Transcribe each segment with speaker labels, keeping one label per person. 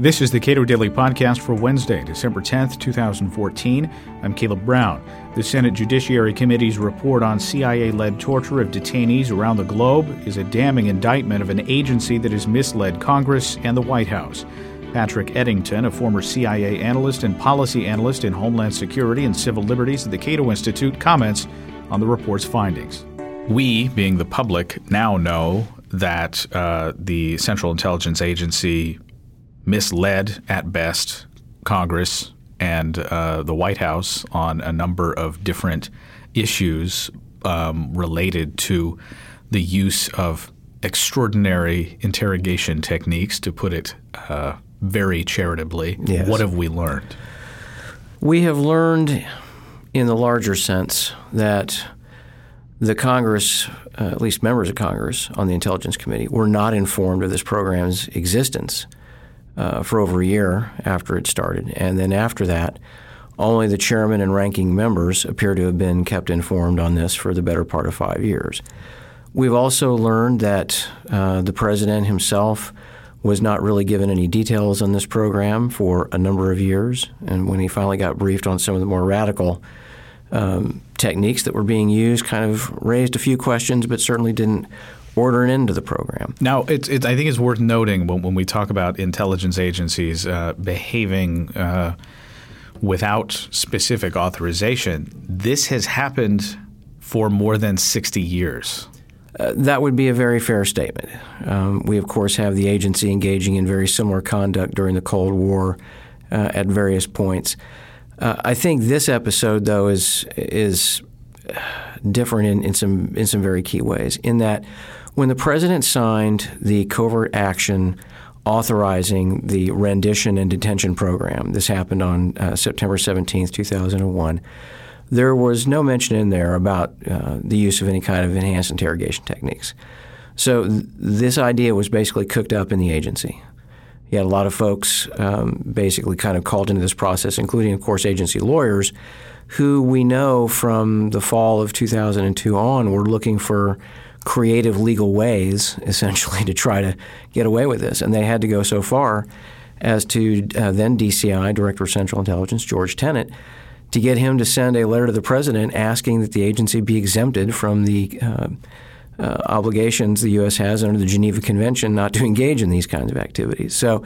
Speaker 1: This is the Cato Daily Podcast for Wednesday, December 10th, 2014. I'm Caleb Brown. The Senate Judiciary Committee's report on CIA led torture of detainees around the globe is a damning indictment of an agency that has misled Congress and the White House. Patrick Eddington, a former CIA analyst and policy analyst in Homeland Security and Civil Liberties at the Cato Institute, comments on the report's findings. We, being the public, now know that uh, the Central Intelligence Agency misled at best Congress and uh, the White House on a number of different issues um, related to the use of extraordinary interrogation techniques, to put it uh, very charitably.
Speaker 2: Yes.
Speaker 1: What have we learned?
Speaker 2: We have learned, in the larger sense, that the Congress, uh, at least members of Congress on the Intelligence Committee, were not informed of this program's existence uh, for over a year after it started. And then after that, only the chairman and ranking members appear to have been kept informed on this for the better part of five years. We've also learned that uh, the president himself was not really given any details on this program for a number of years. And when he finally got briefed on some of the more radical um, techniques that were being used, kind of raised a few questions, but certainly didn't order an end to the program.
Speaker 1: Now, it's, it's, I think it's worth noting when, when we talk about intelligence agencies uh, behaving uh, without specific authorization, this has happened for more than 60 years.
Speaker 2: Uh, that would be a very fair statement. Um, we, of course, have the agency engaging in very similar conduct during the Cold War uh, at various points. Uh, I think this episode, though, is is different in, in some in some very key ways. In that, when the president signed the covert action authorizing the rendition and detention program, this happened on uh, September 17, 2001 there was no mention in there about uh, the use of any kind of enhanced interrogation techniques. So th- this idea was basically cooked up in the agency. You had a lot of folks um, basically kind of called into this process, including, of course, agency lawyers, who we know from the fall of 2002 on were looking for creative legal ways, essentially, to try to get away with this. And they had to go so far as to uh, then DCI, Director of Central Intelligence, George Tenet, to get him to send a letter to the president asking that the agency be exempted from the uh, uh, obligations the U.S. has under the Geneva Convention not to engage in these kinds of activities. So,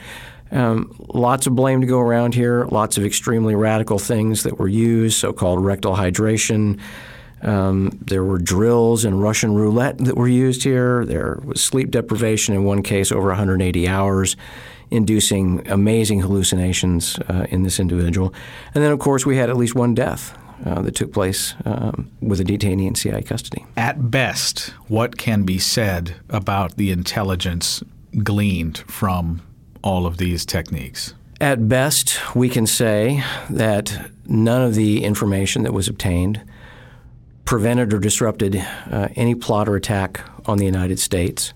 Speaker 2: um, lots of blame to go around here, lots of extremely radical things that were used, so called rectal hydration. Um, there were drills and Russian roulette that were used here. There was sleep deprivation in one case over 180 hours inducing amazing hallucinations uh, in this individual. And then, of course, we had at least one death uh, that took place um, with a detainee in CIA custody.
Speaker 1: At best, what can be said about the intelligence gleaned from all of these techniques?
Speaker 2: At best, we can say that none of the information that was obtained prevented or disrupted uh, any plot or attack on the United States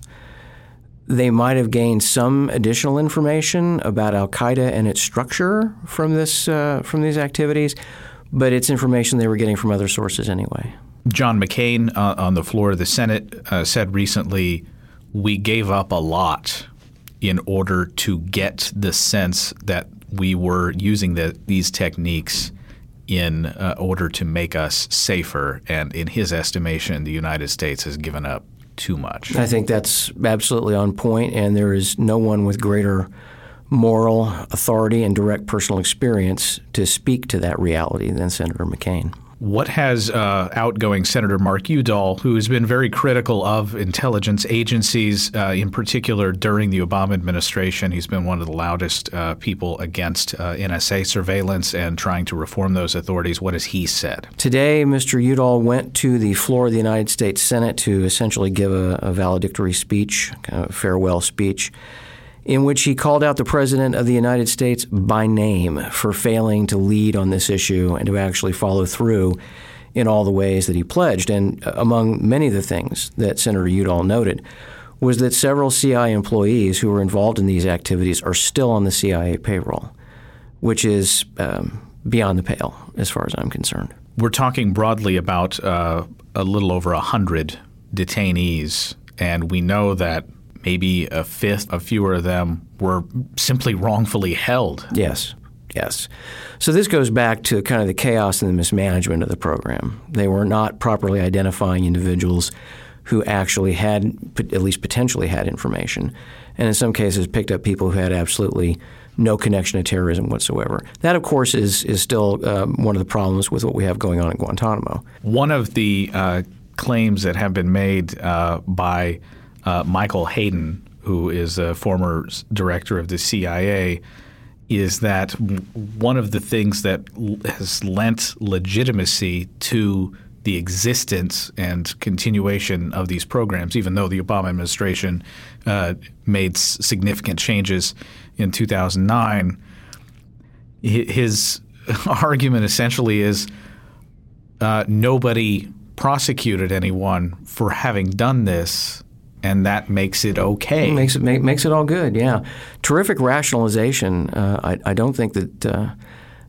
Speaker 2: they might have gained some additional information about Al Qaeda and its structure from this uh, from these activities, but it's information they were getting from other sources anyway.
Speaker 1: John McCain uh, on the floor of the Senate uh, said recently, "We gave up a lot in order to get the sense that we were using the, these techniques." In uh, order to make us safer, and in his estimation, the United States has given up too much.
Speaker 2: I think that's absolutely on point, and there is no one with greater moral authority and direct personal experience to speak to that reality than Senator McCain.
Speaker 1: What has uh, outgoing Senator Mark Udall, who has been very critical of intelligence agencies, uh, in particular during the Obama administration, he's been one of the loudest uh, people against uh, NSA surveillance and trying to reform those authorities. What has he said?
Speaker 2: Today, Mr. Udall went to the floor of the United States Senate to essentially give a, a valedictory speech, a farewell speech in which he called out the President of the United States by name for failing to lead on this issue and to actually follow through in all the ways that he pledged. And among many of the things that Senator Udall noted was that several CIA employees who were involved in these activities are still on the CIA payroll, which is um, beyond the pale as far as I'm concerned.
Speaker 1: We're talking broadly about uh, a little over 100 detainees, and we know that maybe a fifth, a fewer of them were simply wrongfully held.
Speaker 2: Yes. Yes. So this goes back to kind of the chaos and the mismanagement of the program. They were not properly identifying individuals who actually had, at least potentially had information, and in some cases picked up people who had absolutely no connection to terrorism whatsoever. That, of course, is is still uh, one of the problems with what we have going on at Guantanamo.
Speaker 1: One of the uh, claims that have been made uh, by uh, Michael Hayden, who is a former director of the CIA, is that one of the things that has lent legitimacy to the existence and continuation of these programs, even though the Obama administration uh, made significant changes in 2009. His argument essentially is uh, nobody prosecuted anyone for having done this and that makes it okay.
Speaker 2: Makes it make, makes it all good. Yeah, terrific rationalization. Uh, I, I don't think that uh,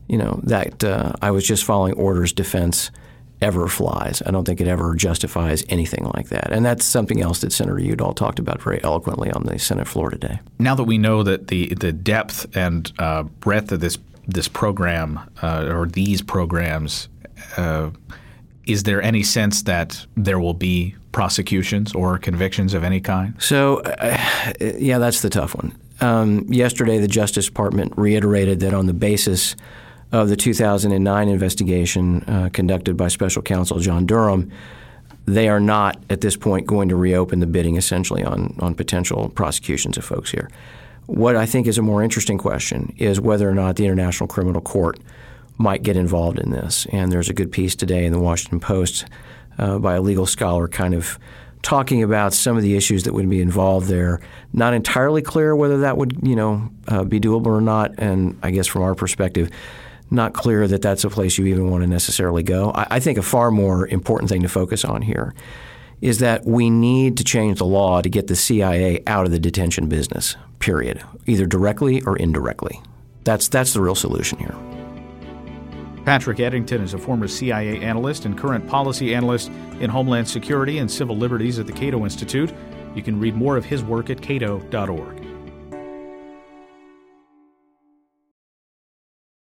Speaker 2: you know that uh, I was just following orders defense ever flies. I don't think it ever justifies anything like that. And that's something else that Senator Udall talked about very eloquently on the Senate floor today.
Speaker 1: Now that we know that the the depth and uh, breadth of this this program uh, or these programs uh, is there any sense that there will be prosecutions or convictions of any kind?
Speaker 2: So, uh, yeah, that's the tough one. Um, yesterday, the Justice Department reiterated that on the basis of the 2009 investigation uh, conducted by Special Counsel John Durham, they are not at this point going to reopen the bidding essentially on, on potential prosecutions of folks here. What I think is a more interesting question is whether or not the International Criminal Court might get involved in this. And there's a good piece today in the Washington Post uh, by a legal scholar kind of talking about some of the issues that would be involved there. Not entirely clear whether that would, you know, uh, be doable or not. And I guess from our perspective, not clear that that's a place you even want to necessarily go. I, I think a far more important thing to focus on here is that we need to change the law to get the CIA out of the detention business. Period. Either directly or indirectly. That's that's the real solution here.
Speaker 1: Patrick Eddington is a former CIA analyst and current policy analyst in Homeland Security and Civil Liberties at the Cato Institute. You can read more of his work at cato.org.